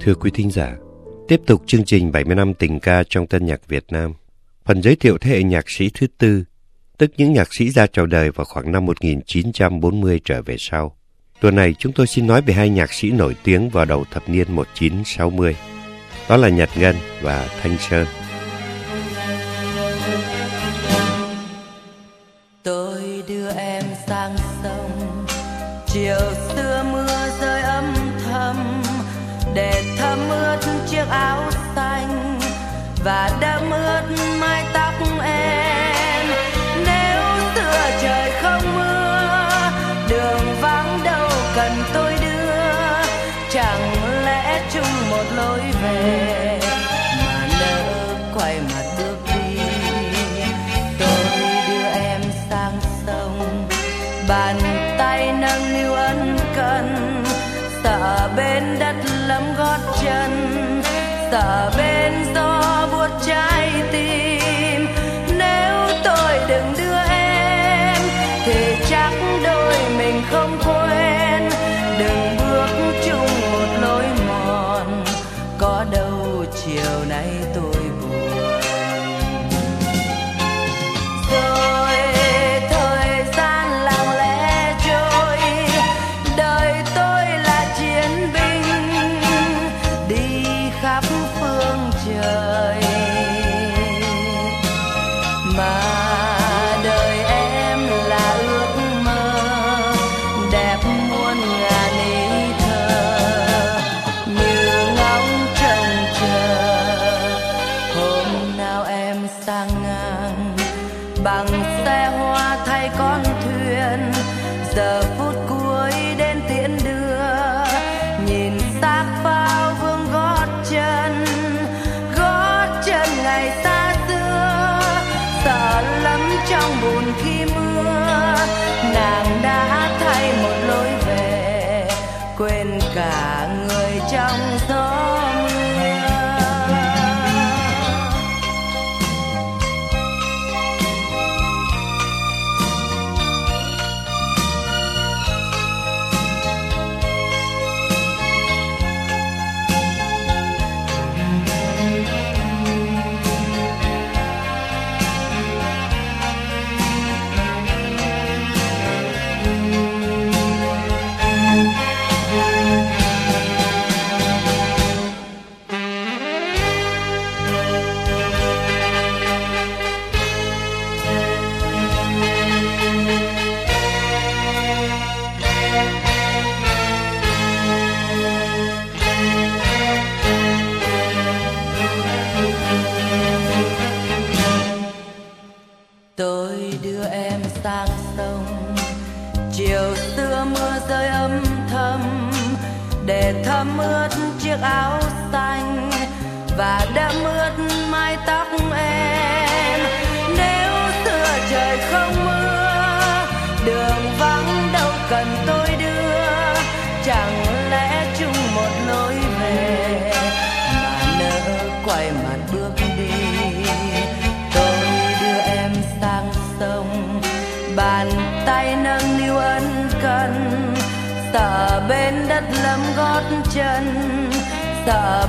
Thưa quý thính giả, tiếp tục chương trình 70 năm tình ca trong tân nhạc Việt Nam. Phần giới thiệu thế hệ nhạc sĩ thứ tư, tức những nhạc sĩ ra chào đời vào khoảng năm 1940 trở về sau. Tuần này chúng tôi xin nói về hai nhạc sĩ nổi tiếng vào đầu thập niên 1960. Đó là Nhật Ngân và Thanh Sơn. cần tôi đưa. Chẳng lẽ chung một lối về? quên cả người trong gió chân. Giờ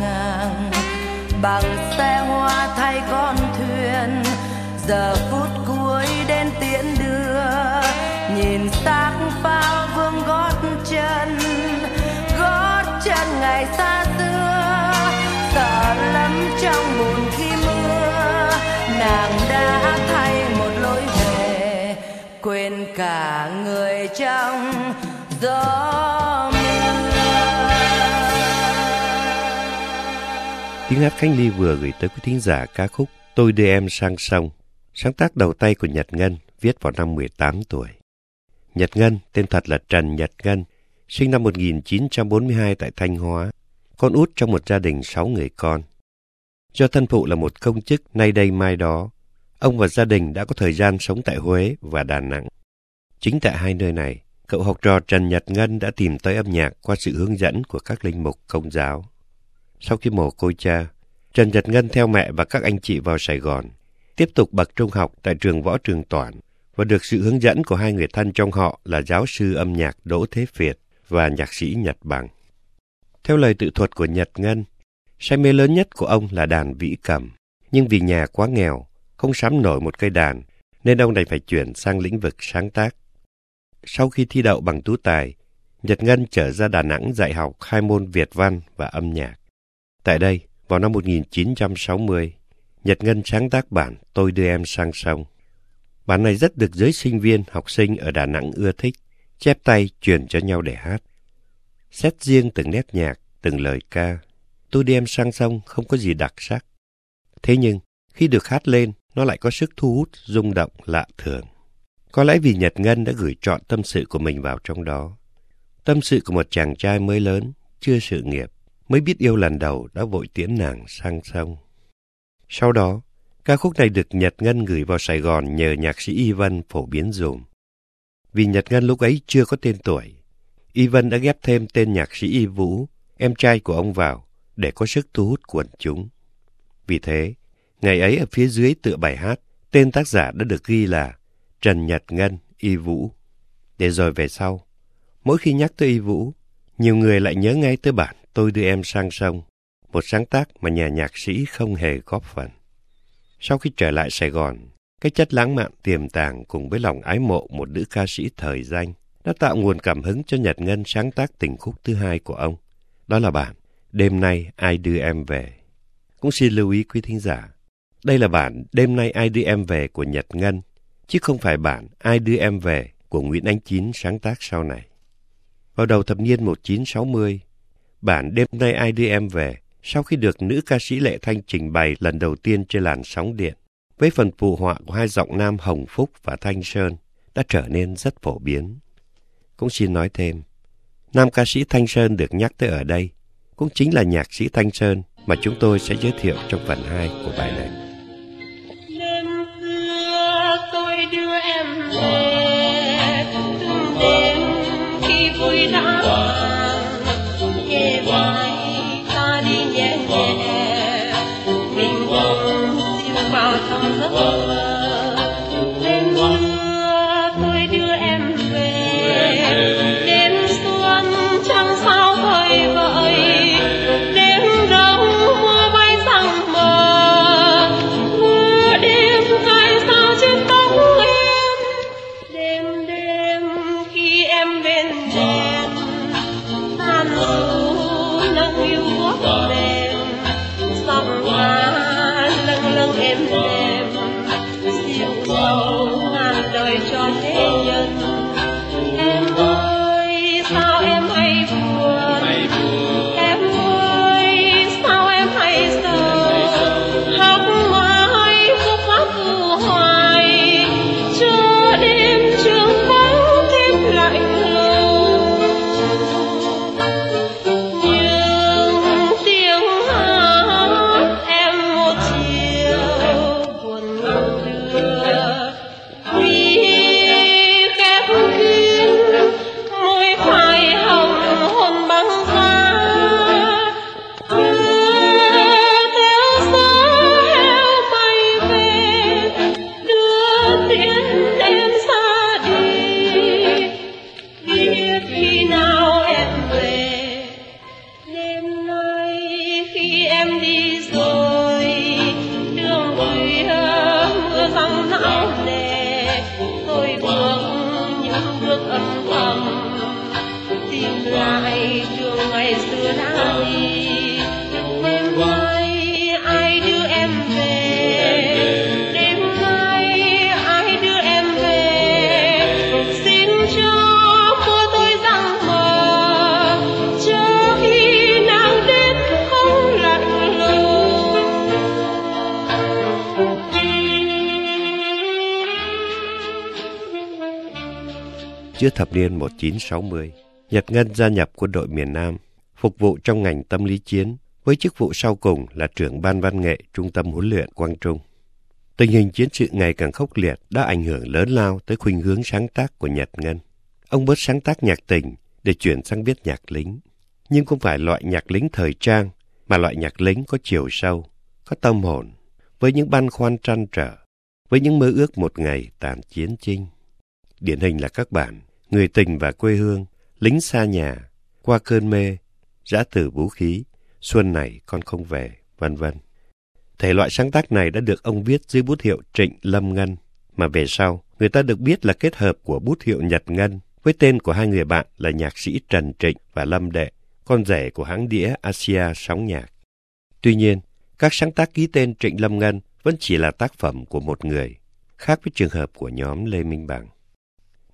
ngang. Bằng xe hoa thay con thuyền, giờ phút cuối đến tiễn đưa. Nhìn xác phao vương gót chân gót chân ngày xa xưa. Sợ lắm trong buồn khi mưa, nàng đã thay một lối về. Quên cả người trong gió Tiếng hát Khánh Ly vừa gửi tới quý thính giả ca khúc Tôi đưa em sang sông, sáng tác đầu tay của Nhật Ngân, viết vào năm 18 tuổi. Nhật Ngân, tên thật là Trần Nhật Ngân, sinh năm 1942 tại Thanh Hóa, con út trong một gia đình sáu người con. Do thân phụ là một công chức nay đây mai đó, ông và gia đình đã có thời gian sống tại Huế và Đà Nẵng. Chính tại hai nơi này, cậu học trò Trần Nhật Ngân đã tìm tới âm nhạc qua sự hướng dẫn của các linh mục công giáo. Sau khi mồ côi cha, Trần Nhật Ngân theo mẹ và các anh chị vào Sài Gòn, tiếp tục bậc trung học tại trường võ trường Toản và được sự hướng dẫn của hai người thân trong họ là giáo sư âm nhạc Đỗ Thế Việt và nhạc sĩ Nhật Bằng. Theo lời tự thuật của Nhật Ngân, say mê lớn nhất của ông là đàn vĩ cầm, nhưng vì nhà quá nghèo, không sắm nổi một cây đàn, nên ông đành phải chuyển sang lĩnh vực sáng tác. Sau khi thi đậu bằng tú tài, Nhật Ngân trở ra Đà Nẵng dạy học hai môn Việt văn và âm nhạc. Tại đây, vào năm 1960, Nhật Ngân sáng tác bản Tôi đưa em sang sông. Bản này rất được giới sinh viên, học sinh ở Đà Nẵng ưa thích, chép tay truyền cho nhau để hát. Xét riêng từng nét nhạc, từng lời ca, Tôi đưa em sang sông không có gì đặc sắc. Thế nhưng, khi được hát lên, nó lại có sức thu hút, rung động, lạ thường. Có lẽ vì Nhật Ngân đã gửi trọn tâm sự của mình vào trong đó. Tâm sự của một chàng trai mới lớn, chưa sự nghiệp, mới biết yêu lần đầu đã vội tiễn nàng sang sông. Sau đó, ca khúc này được Nhật Ngân gửi vào Sài Gòn nhờ nhạc sĩ Y Vân phổ biến dùm. Vì Nhật Ngân lúc ấy chưa có tên tuổi, Y Vân đã ghép thêm tên nhạc sĩ Y Vũ, em trai của ông vào, để có sức thu hút quần chúng. Vì thế, ngày ấy ở phía dưới tựa bài hát, tên tác giả đã được ghi là Trần Nhật Ngân Y Vũ. Để rồi về sau, mỗi khi nhắc tới Y Vũ, nhiều người lại nhớ ngay tới bản Tôi đưa em sang sông, một sáng tác mà nhà nhạc sĩ không hề góp phần. Sau khi trở lại Sài Gòn, cái chất lãng mạn tiềm tàng cùng với lòng ái mộ một nữ ca sĩ thời danh đã tạo nguồn cảm hứng cho Nhật Ngân sáng tác tình khúc thứ hai của ông. Đó là bản Đêm nay ai đưa em về. Cũng xin lưu ý quý thính giả, đây là bản Đêm nay ai đưa em về của Nhật Ngân, chứ không phải bản Ai đưa em về của Nguyễn Ánh Chín sáng tác sau này. Vào đầu thập niên 1960, bản Đêm nay ai đưa em về sau khi được nữ ca sĩ Lệ Thanh trình bày lần đầu tiên trên làn sóng điện, với phần phù họa của hai giọng nam Hồng Phúc và Thanh Sơn đã trở nên rất phổ biến. Cũng xin nói thêm, nam ca sĩ Thanh Sơn được nhắc tới ở đây cũng chính là nhạc sĩ Thanh Sơn mà chúng tôi sẽ giới thiệu trong phần 2 của bài này. Nên xưa tôi đưa em về từng đêm khi vui đã trong giấc giữa thập niên 1960, Nhật Ngân gia nhập quân đội miền Nam, phục vụ trong ngành tâm lý chiến, với chức vụ sau cùng là trưởng ban văn nghệ Trung tâm huấn luyện Quang Trung. Tình hình chiến sự ngày càng khốc liệt đã ảnh hưởng lớn lao tới khuynh hướng sáng tác của Nhật Ngân. Ông bớt sáng tác nhạc tình để chuyển sang viết nhạc lính. Nhưng không phải loại nhạc lính thời trang, mà loại nhạc lính có chiều sâu, có tâm hồn, với những băn khoăn trăn trở, với những mơ ước một ngày tàn chiến chinh. Điển hình là các bản Người tình và quê hương, Lính xa nhà, Qua cơn mê, Giã tử vũ khí, Xuân này con không về, vân vân. Thể loại sáng tác này đã được ông viết dưới bút hiệu Trịnh Lâm Ngân, mà về sau người ta được biết là kết hợp của bút hiệu Nhật Ngân với tên của hai người bạn là nhạc sĩ Trần Trịnh và Lâm Đệ, con rể của hãng đĩa Asia sóng nhạc. Tuy nhiên, các sáng tác ký tên Trịnh Lâm Ngân vẫn chỉ là tác phẩm của một người, khác với trường hợp của nhóm Lê Minh Bằng.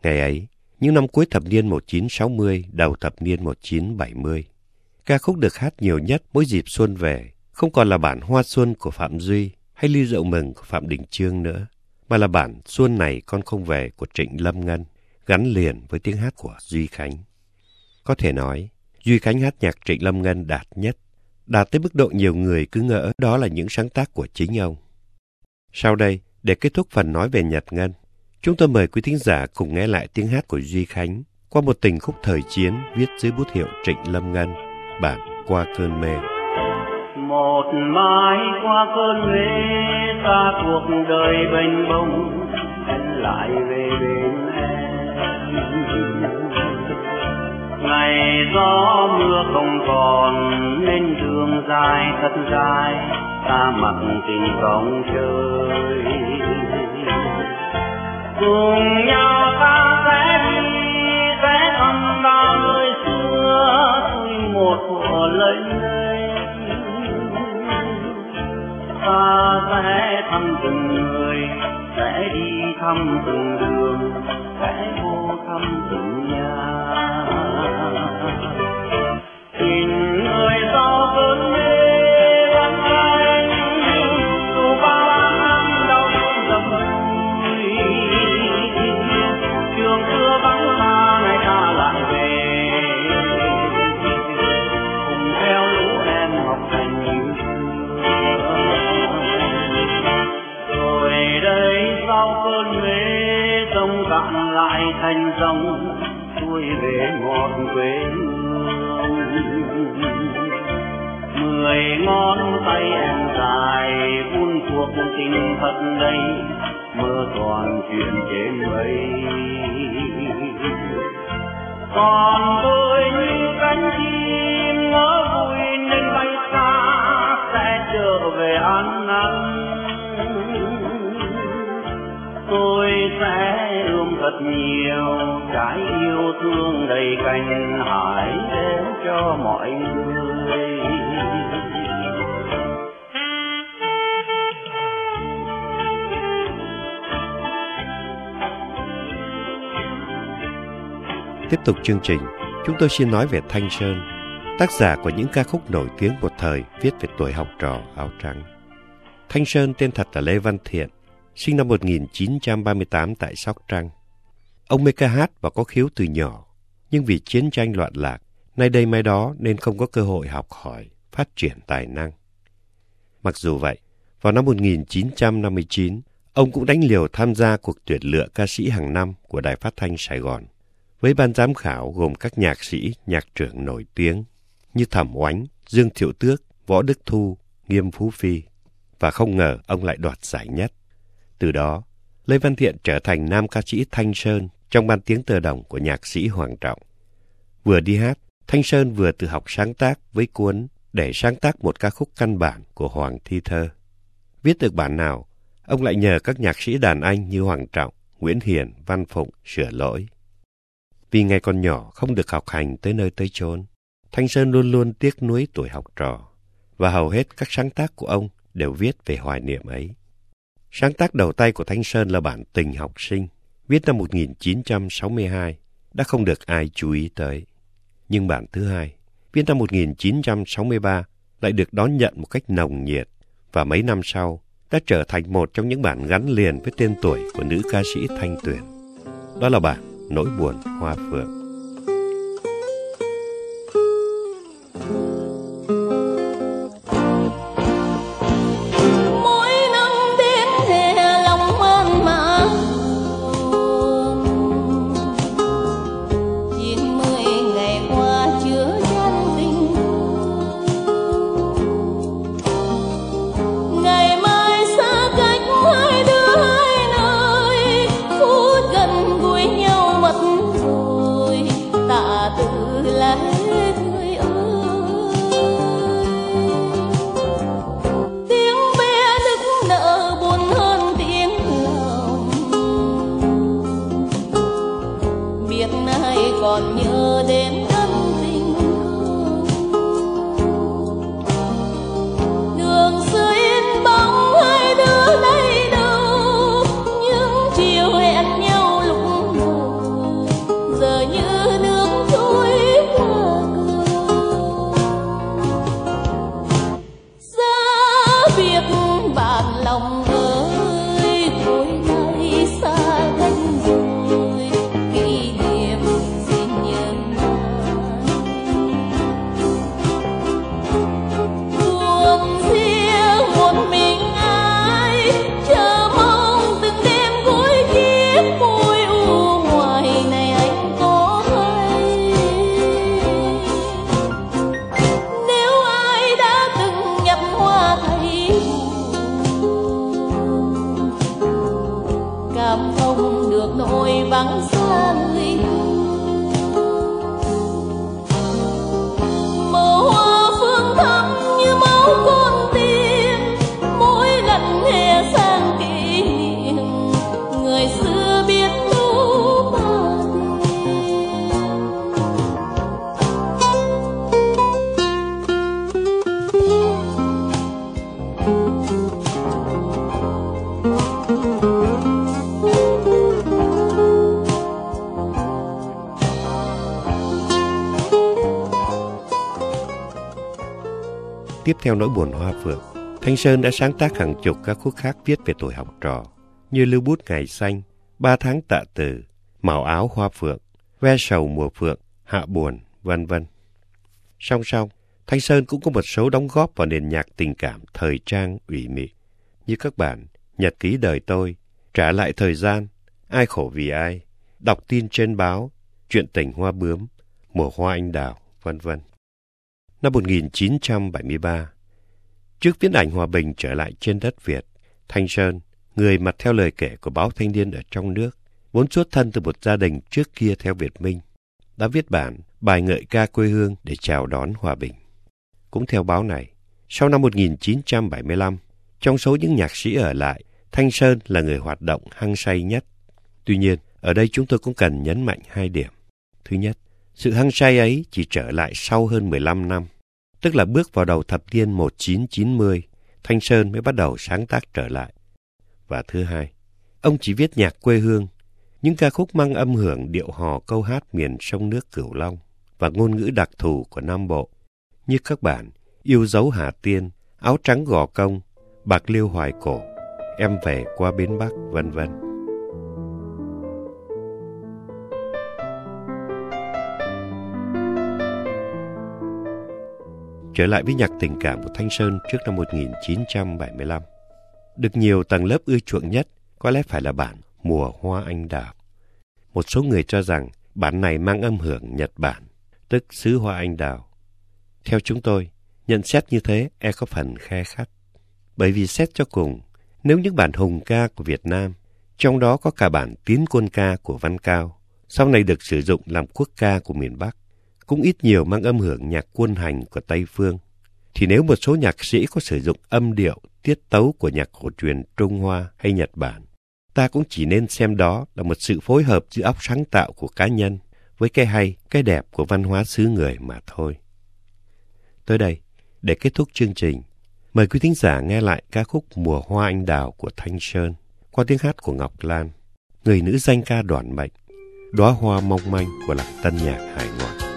Ngày ấy, những năm cuối thập niên 1960, đầu thập niên 1970, ca khúc được hát nhiều nhất mỗi dịp xuân về không còn là bản Hoa Xuân của Phạm Duy hay Ly Rượu Mừng của Phạm Đình Trương nữa, mà là bản Xuân này con không về của Trịnh Lâm Ngân, gắn liền với tiếng hát của Duy Khánh. Có thể nói, Duy Khánh hát nhạc Trịnh Lâm Ngân đạt nhất, đạt tới mức độ nhiều người cứ ngỡ đó là những sáng tác của chính ông. Sau đây, để kết thúc phần nói về Nhật Ngân, chúng tôi mời quý thính giả cùng nghe lại tiếng hát của Duy Khánh qua một tình khúc thời chiến viết dưới bút hiệu Trịnh Lâm Ngân, bản Qua cơn mê. Một mai qua cơn mê ta cuộc đời bênh bông em lại về bên em. Ngày gió mưa không còn nên đường dài thật dài ta mặc tình vòng chơi cùng nhau ta sẽ đi, sẽ thăm bao nơi xưa tuy một thuở lấy ta sẽ thăm từng người, sẽ đi thăm từng đường, sẽ vô thăm từng nhà. Thành dòng xuôi về ngọt quê hương. Mười ngón tay em dài vun cuộc tình thật đây mơ toàn chuyện trên mây con đầy cành hải đến cho mọi người Tiếp tục chương trình, chúng tôi xin nói về Thanh Sơn, tác giả của những ca khúc nổi tiếng một thời viết về tuổi học trò áo trắng. Thanh Sơn tên thật là Lê Văn Thiện, sinh năm 1938 tại Sóc Trăng. Ông mê ca hát và có khiếu từ nhỏ, nhưng vì chiến tranh loạn lạc, nay đây mai đó nên không có cơ hội học hỏi, phát triển tài năng. Mặc dù vậy, vào năm 1959, ông cũng đánh liều tham gia cuộc tuyển lựa ca sĩ hàng năm của Đài Phát Thanh Sài Gòn với ban giám khảo gồm các nhạc sĩ, nhạc trưởng nổi tiếng như Thẩm Oánh, Dương Thiệu Tước, Võ Đức Thu, Nghiêm Phú Phi. Và không ngờ ông lại đoạt giải nhất. Từ đó, Lê Văn Thiện trở thành nam ca sĩ Thanh Sơn trong ban tiếng tờ đồng của nhạc sĩ Hoàng Trọng. Vừa đi hát, Thanh Sơn vừa tự học sáng tác với cuốn để sáng tác một ca khúc căn bản của Hoàng Thi Thơ. Viết được bản nào, ông lại nhờ các nhạc sĩ đàn anh như Hoàng Trọng, Nguyễn Hiền, Văn Phụng sửa lỗi. Vì ngày còn nhỏ không được học hành tới nơi tới chốn, Thanh Sơn luôn luôn tiếc nuối tuổi học trò, và hầu hết các sáng tác của ông đều viết về hoài niệm ấy. Sáng tác đầu tay của Thanh Sơn là bản Tình học sinh, viết năm 1962, đã không được ai chú ý tới. Nhưng bản thứ hai, viết năm 1963, lại được đón nhận một cách nồng nhiệt, và mấy năm sau đã trở thành một trong những bản gắn liền với tên tuổi của nữ ca sĩ Thanh Tuyền. Đó là bản Nỗi buồn hoa phượng. Tiếp theo nỗi buồn hoa phượng, Thanh Sơn đã sáng tác hàng chục các khúc khác viết về tuổi học trò, như Lưu bút ngày xanh, Ba tháng tạ từ, Màu áo hoa phượng, Ve sầu mùa phượng, Hạ buồn, vân vân. Song song, Thanh Sơn cũng có một số đóng góp vào nền nhạc tình cảm thời trang ủy mị, như các bản Nhật ký đời tôi, Trả lại thời gian, Ai khổ vì ai, Đọc tin trên báo, Chuyện tình hoa bướm, Mùa hoa anh đào, vân vân năm 1973. Trước viễn ảnh hòa bình trở lại trên đất Việt, Thanh Sơn, người mà theo lời kể của báo Thanh niên ở trong nước, vốn xuất thân từ một gia đình trước kia theo Việt Minh, đã viết bản bài ngợi ca quê hương để chào đón hòa bình. Cũng theo báo này, sau năm 1975, trong số những nhạc sĩ ở lại, Thanh Sơn là người hoạt động hăng say nhất. Tuy nhiên, ở đây chúng tôi cũng cần nhấn mạnh hai điểm. Thứ nhất, sự hăng say ấy chỉ trở lại sau hơn 15 năm, tức là bước vào đầu thập niên 1990, Thanh Sơn mới bắt đầu sáng tác trở lại. Và thứ hai, ông chỉ viết nhạc quê hương, những ca khúc mang âm hưởng điệu hò câu hát miền sông nước Cửu Long và ngôn ngữ đặc thù của Nam Bộ, như các bản Yêu dấu Hà Tiên, Áo trắng gò công, Bạc liêu hoài cổ, Em về qua bến Bắc, vân vân. Trở lại với nhạc tình cảm của Thanh Sơn trước năm 1975. Được nhiều tầng lớp ưa chuộng nhất có lẽ phải là bản Mùa Hoa Anh Đào. Một số người cho rằng bản này mang âm hưởng Nhật Bản, tức xứ hoa anh đào. Theo chúng tôi, nhận xét như thế e có phần khe khắt. Bởi vì xét cho cùng, nếu những bản hùng ca của Việt Nam, trong đó có cả bản tiến quân ca của Văn Cao, sau này được sử dụng làm quốc ca của miền Bắc, cũng ít nhiều mang âm hưởng nhạc quân hành của Tây Phương. Thì nếu một số nhạc sĩ có sử dụng âm điệu, tiết tấu của nhạc cổ truyền Trung Hoa hay Nhật Bản, ta cũng chỉ nên xem đó là một sự phối hợp giữa óc sáng tạo của cá nhân với cái hay, cái đẹp của văn hóa xứ người mà thôi. Tới đây, để kết thúc chương trình, mời quý thính giả nghe lại ca khúc Mùa Hoa Anh Đào của Thanh Sơn qua tiếng hát của Ngọc Lan, người nữ danh ca đoàn mệnh, đóa hoa mong manh của làng tân nhạc hải ngoại.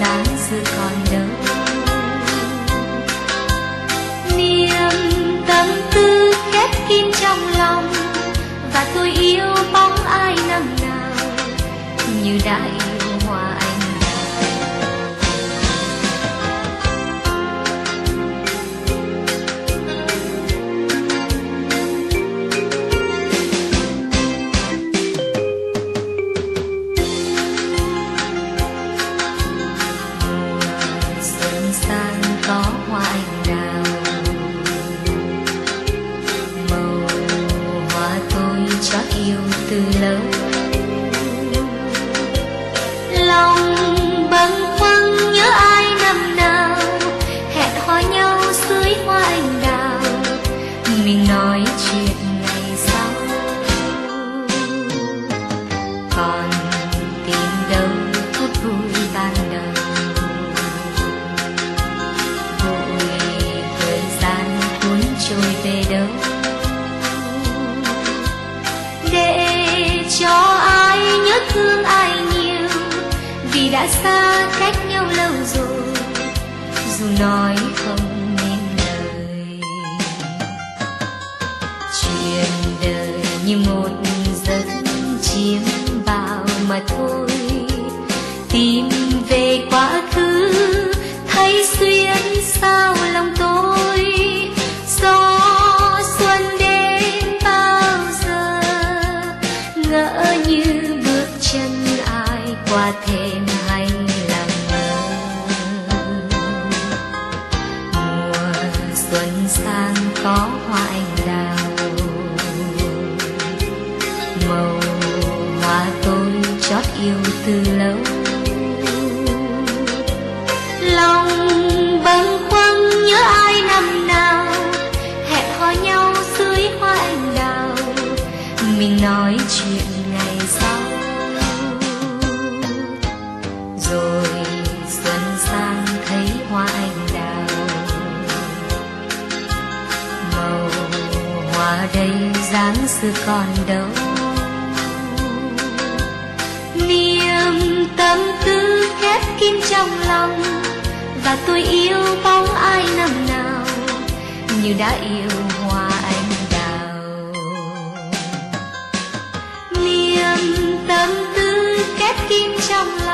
giá xưa còn đâu niềm tâm tư khép kín trong lòng, và tôi yêu bóng ai năm nào, như đại đây dáng xưa còn đâu. Niềm tâm tư khép kín trong lòng, và tôi yêu bóng ai năm nào, như đã yêu hoa anh đào. Niềm tâm tư khép kín trong lòng